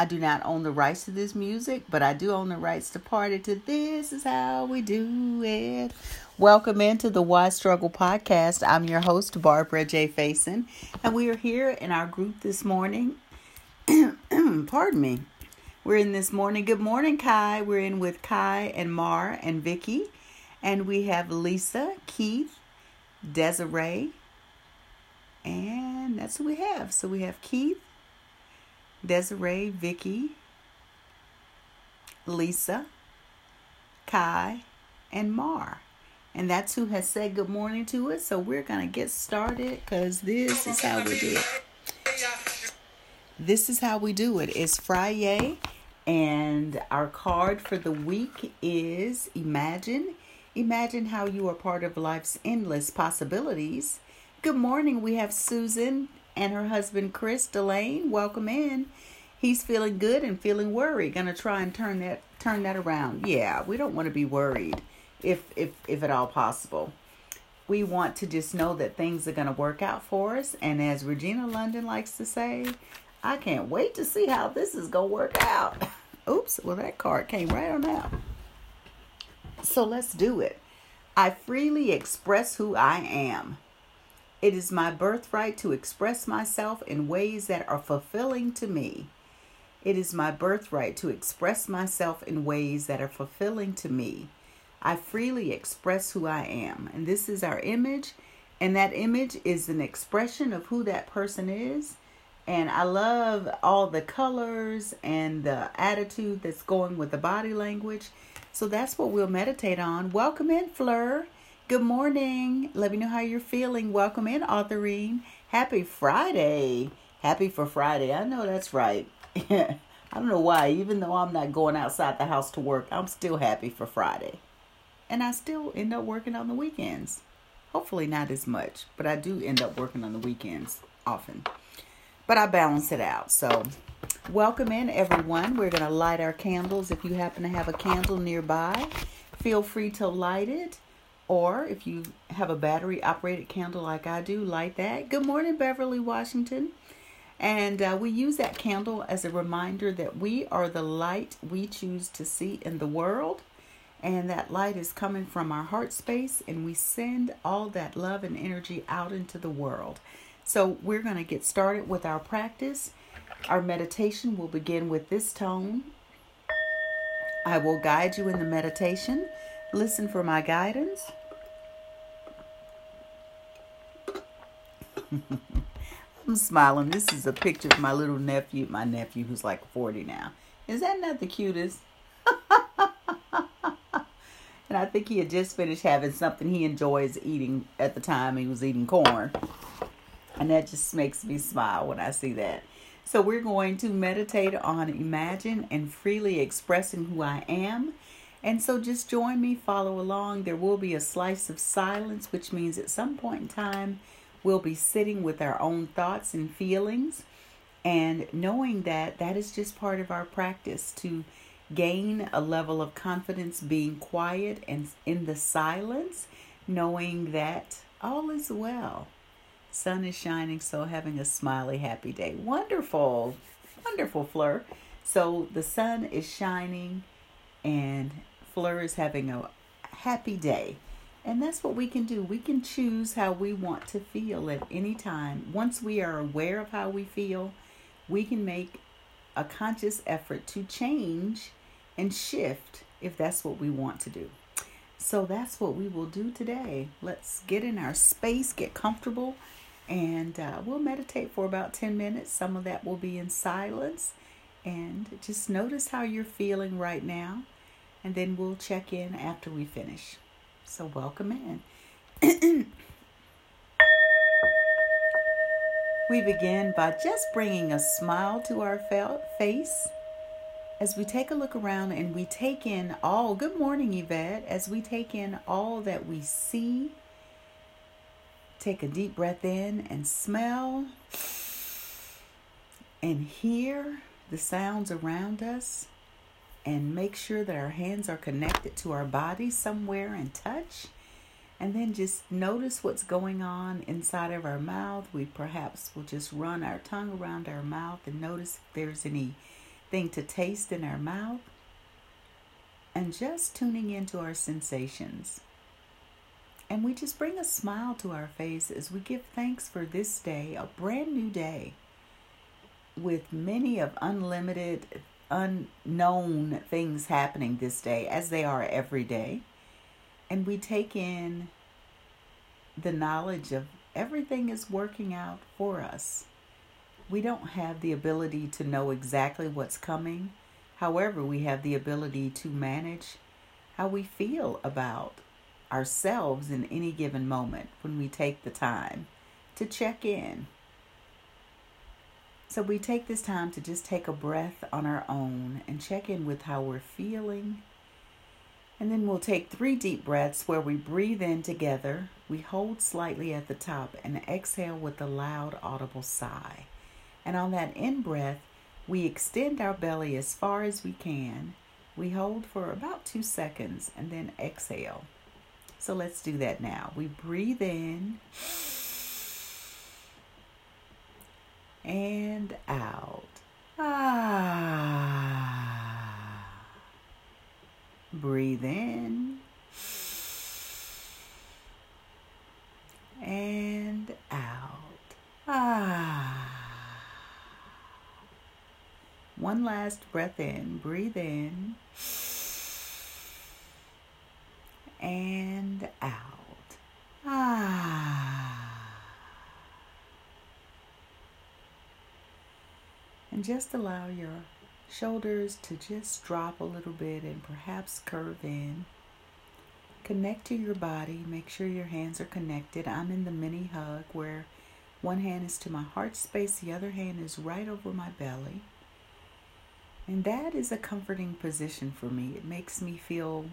I do not own the rights to this music, but I do own the rights to party to This Is How We Do It. Welcome into the Why Struggle podcast. I'm your host, Barbara J. Faison, and we are here in our group this morning. Pardon me. We're in this morning. Good morning, Kai. We're in with Kai and Mar and Vicky, and we have Lisa, Keith, Desiree, and that's who we have. So we have Keith, Desiree, Vicky, Lisa, Kai, and Mar. And that's who has said good morning to us. So we're going to get started because this is how we do it. This is how we do it. It's Friday, and our card for the week is Imagine. Imagine how you are part of life's endless possibilities. Good morning. We have Susan and her husband Chris Delane. Welcome in. He's feeling good and feeling worried. Gonna try and turn that turn that around. Yeah, we don't want to be worried if if if at all possible. We want to just know that things are gonna work out for us. And as Regina London likes to say, I can't wait to see how this is gonna work out. Oops, well that card came right on out. So let's do it. I freely express who I am. It is my birthright to express myself in ways that are fulfilling to me. It is my birthright to express myself in ways that are fulfilling to me. I freely express who I am. And this is our image. And that image is an expression of who that person is. And I love all the colors and the attitude that's going with the body language. So that's what we'll meditate on. Welcome in, Fleur. Good morning. Let me know how you're feeling. Welcome in, Authorine. Happy Friday. Happy for Friday. I know that's right. I don't know why, even though I'm not going outside the house to work, I'm still happy for Friday. And I still end up working on the weekends. Hopefully, not as much, but I do end up working on the weekends often. But I balance it out. So, welcome in, everyone. We're going to light our candles. If you happen to have a candle nearby, feel free to light it or if you have a battery operated candle like I do, light that. Good morning, Beverly, Washington. And uh, we use that candle as a reminder that we are the light we choose to see in the world. And that light is coming from our heart space, and we send all that love and energy out into the world. So, we're going to get started with our practice. Our meditation will begin with this tone. I will guide you in the meditation. Listen for my guidance. I'm smiling. This is a picture of my little nephew, my nephew who's like 40 now. Is that not the cutest? and I think he had just finished having something he enjoys eating at the time he was eating corn. And that just makes me smile when I see that. So we're going to meditate on imagine and freely expressing who I am. And so just join me, follow along. There will be a slice of silence, which means at some point in time, We'll be sitting with our own thoughts and feelings and knowing that that is just part of our practice to gain a level of confidence being quiet and in the silence, knowing that all is well. Sun is shining, so having a smiley, happy day. Wonderful, wonderful, Fleur. So the sun is shining and Fleur is having a happy day. And that's what we can do. We can choose how we want to feel at any time. Once we are aware of how we feel, we can make a conscious effort to change and shift if that's what we want to do. So that's what we will do today. Let's get in our space, get comfortable, and uh, we'll meditate for about 10 minutes. Some of that will be in silence. And just notice how you're feeling right now. And then we'll check in after we finish. So, welcome in. we begin by just bringing a smile to our face as we take a look around and we take in all, good morning, Yvette, as we take in all that we see. Take a deep breath in and smell and hear the sounds around us. And make sure that our hands are connected to our body somewhere and touch. And then just notice what's going on inside of our mouth. We perhaps will just run our tongue around our mouth and notice if there's anything to taste in our mouth. And just tuning into our sensations. And we just bring a smile to our face as we give thanks for this day, a brand new day with many of unlimited unknown things happening this day, as they are every day. And we take in the knowledge of everything is working out for us. We don't have the ability to know exactly what's coming. However, we have the ability to manage how we feel about ourselves in any given moment when we take the time to check in so we take this time to just take a breath on our own and check in with how we're feeling. And then we'll take three deep breaths where we breathe in together, we hold slightly at the top, and exhale with a loud, audible sigh. And on that in breath, we extend our belly as far as we can. We hold for about two seconds and then exhale. So let's do that now. We breathe in and out. Ah. Breathe in and out. Ah. One last breath in. Breathe in and out. And just allow your shoulders to just drop a little bit and perhaps curve in. Connect to your body. Make sure your hands are connected. I'm in the mini hug where one hand is to my heart space, the other hand is right over my belly. And that is a comforting position for me. It makes me feel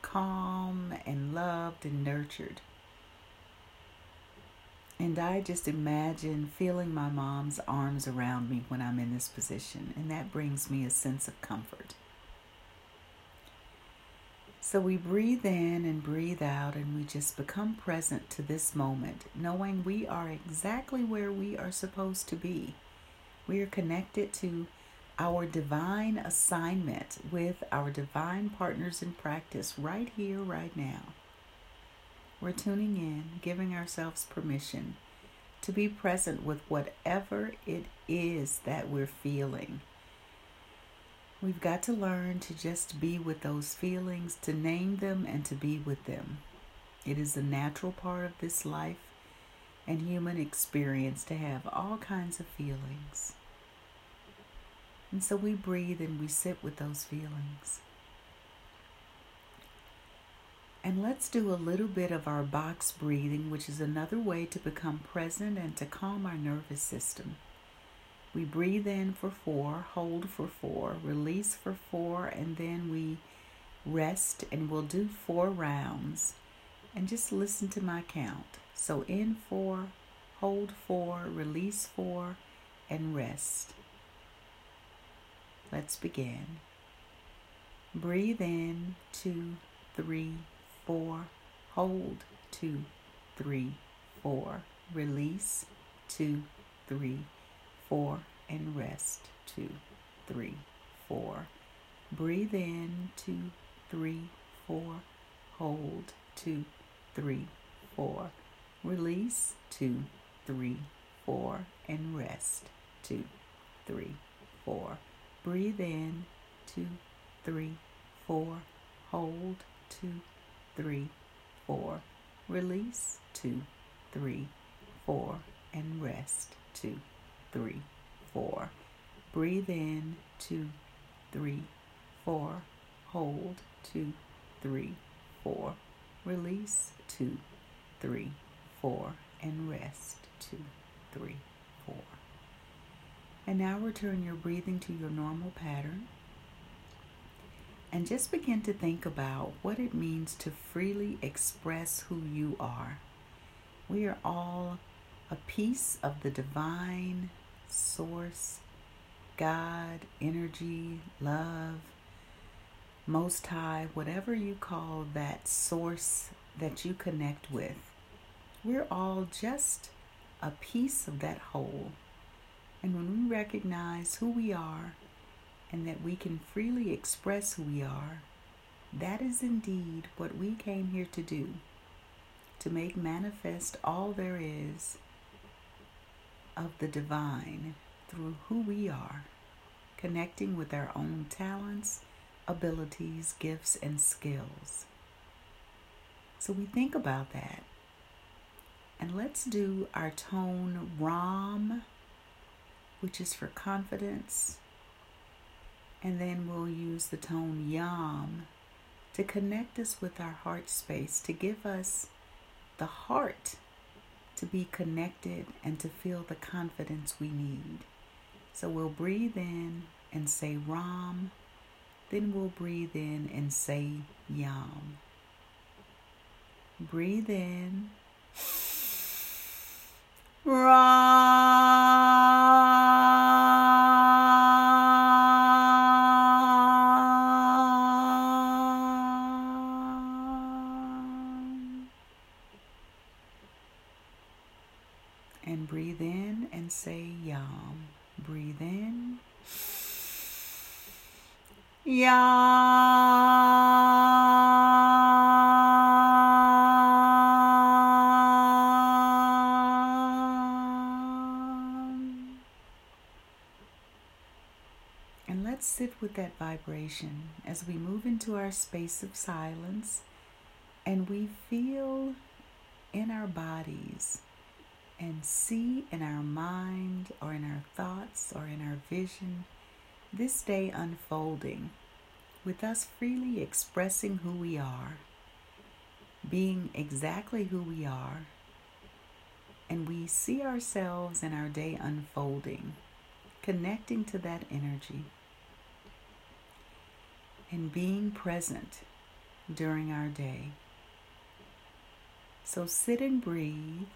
calm and loved and nurtured. And I just imagine feeling my mom's arms around me when I'm in this position, and that brings me a sense of comfort. So we breathe in and breathe out, and we just become present to this moment, knowing we are exactly where we are supposed to be. We are connected to our divine assignment with our divine partners in practice right here, right now. We're tuning in, giving ourselves permission to be present with whatever it is that we're feeling. We've got to learn to just be with those feelings, to name them, and to be with them. It is a natural part of this life and human experience to have all kinds of feelings. And so we breathe and we sit with those feelings. And let's do a little bit of our box breathing, which is another way to become present and to calm our nervous system. We breathe in for four, hold for four, release for four, and then we rest and we'll do four rounds. And just listen to my count. So in four, hold four, release four, and rest. Let's begin. Breathe in two, three, four, hold, two, three, four, release, two, three, four, and rest, two, three, four. Breathe in, two, three, four, hold, two, three, four, release, two, three, four, and rest, two, three, four. Breathe in, two, three, four, hold, two, three, four. Release, two, three, four, and rest, two, three, four. Breathe in, two, three, four. Hold, two, three, four. Release, two, three, four, and rest, two, three, four. And now return your breathing to your normal pattern and just begin to think about what it means to freely express who you are. We are all a piece of the divine source, God, energy, love, Most High, whatever you call that source that you connect with, we're all just a piece of that whole. And when we recognize who we are and that we can freely express who we are, that is indeed what we came here to do to make manifest all there is of the divine through who we are, connecting with our own talents, abilities, gifts, and skills. So we think about that. And let's do our tone Ram, which is for confidence. And then we'll use the tone Yam to connect us with our heart space, to give us the heart to be connected and to feel the confidence we need. So we'll breathe in and say Ram, then we'll breathe in and say Yam. Breathe in. And breathe in and say Yam. Breathe in. Yam. And let's sit with that vibration as we move into our space of silence and we feel in our bodies and see in our mind or in our thoughts or in our vision this day unfolding with us freely expressing who we are, being exactly who we are, and we see ourselves in our day unfolding, connecting to that energy, and being present during our day. So sit and breathe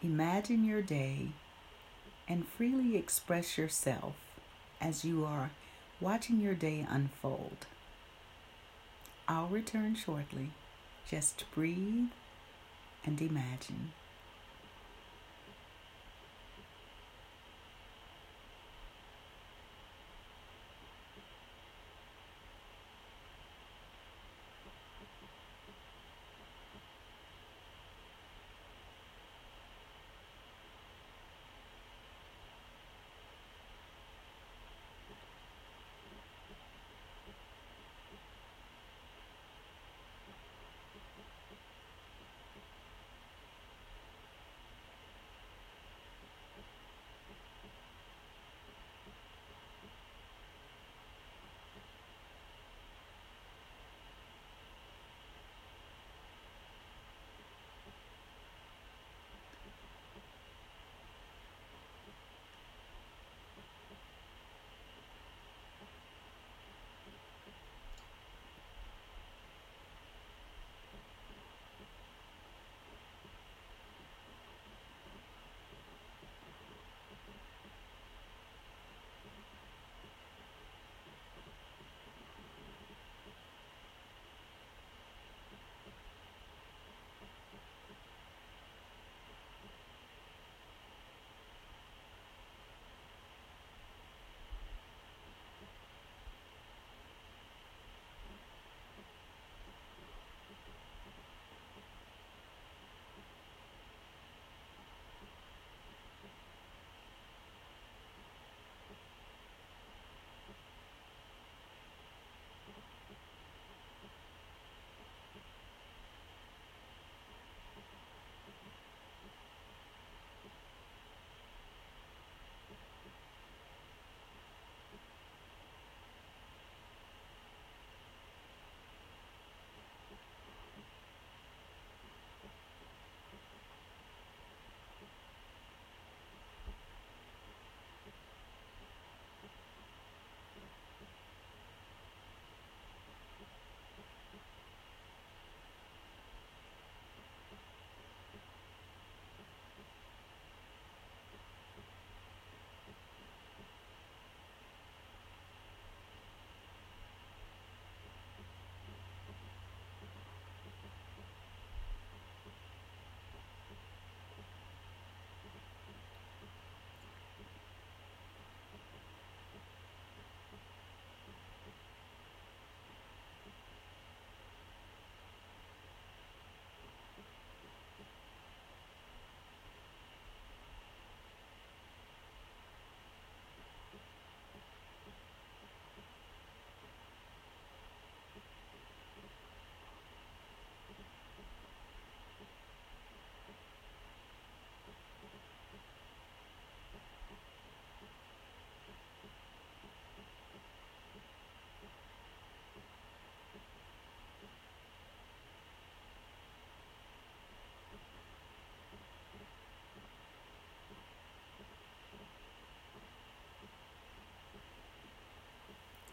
Imagine your day and freely express yourself as you are watching your day unfold. I'll return shortly. Just breathe and imagine.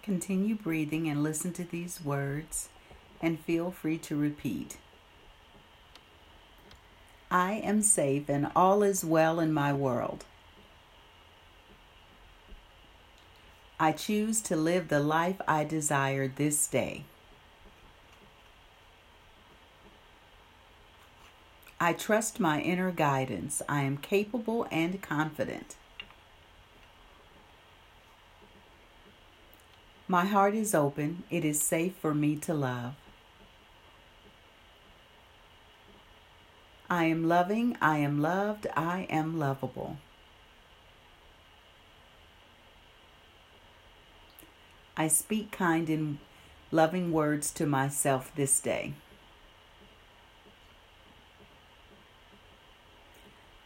Continue breathing and listen to these words and feel free to repeat. I am safe and all is well in my world. I choose to live the life I desire this day. I trust my inner guidance. I am capable and confident. My heart is open. It is safe for me to love. I am loving. I am loved. I am lovable. I speak kind and loving words to myself this day.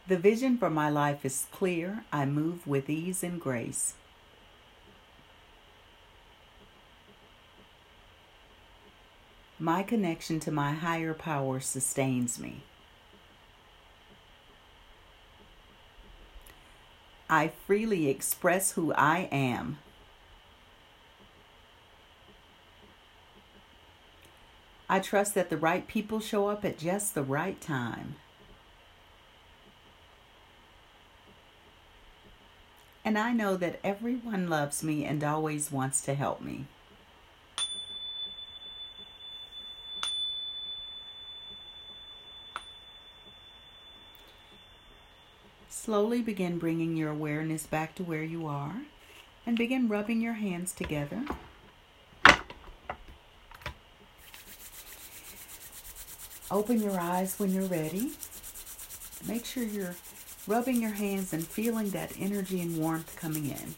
The vision for my life is clear. I move with ease and grace. My connection to my higher power sustains me. I freely express who I am. I trust that the right people show up at just the right time. And I know that everyone loves me and always wants to help me. Slowly begin bringing your awareness back to where you are and begin rubbing your hands together. Open your eyes when you're ready. Make sure you're rubbing your hands and feeling that energy and warmth coming in.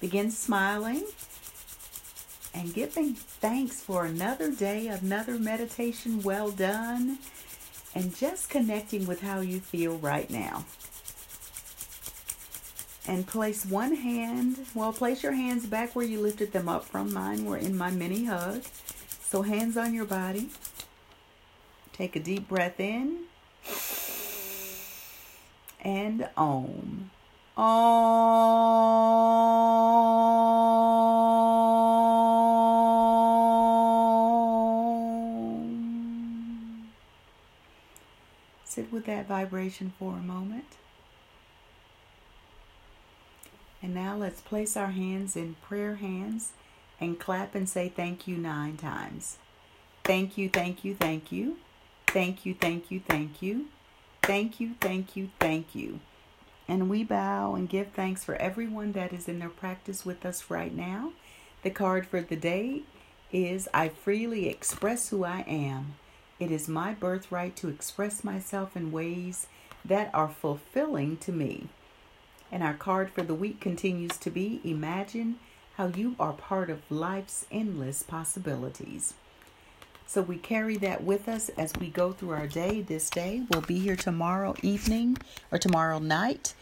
Begin smiling and giving thanks for another day, another meditation well done, and just connecting with how you feel right now. And place one hand, well, place your hands back where you lifted them up from. Mine were in my mini hug. So, hands on your body. Take a deep breath in and Om. Om. Sit with that vibration for a moment. And now let's place our hands in prayer hands and clap and say thank you nine times. Thank you, thank you, thank you. Thank you, thank you, thank you. Thank you, thank you, thank you. And we bow and give thanks for everyone that is in their practice with us right now. The card for the day is I freely express who I am. It is my birthright to express myself in ways that are fulfilling to me. And our card for the week continues to be Imagine how you are part of life's endless possibilities. So we carry that with us as we go through our day. This day we'll be here tomorrow evening or tomorrow night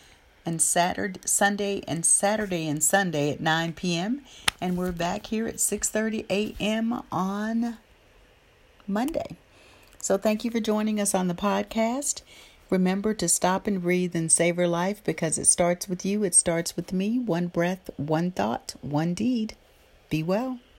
and Saturday, Sunday and Saturday and Sunday at 9 p.m. And we're back here at 6:30 a.m. on Monday. So thank you for joining us on the podcast. Remember to stop and breathe and savor life because it starts with you, it starts with me. One breath, one thought, one deed. Be well.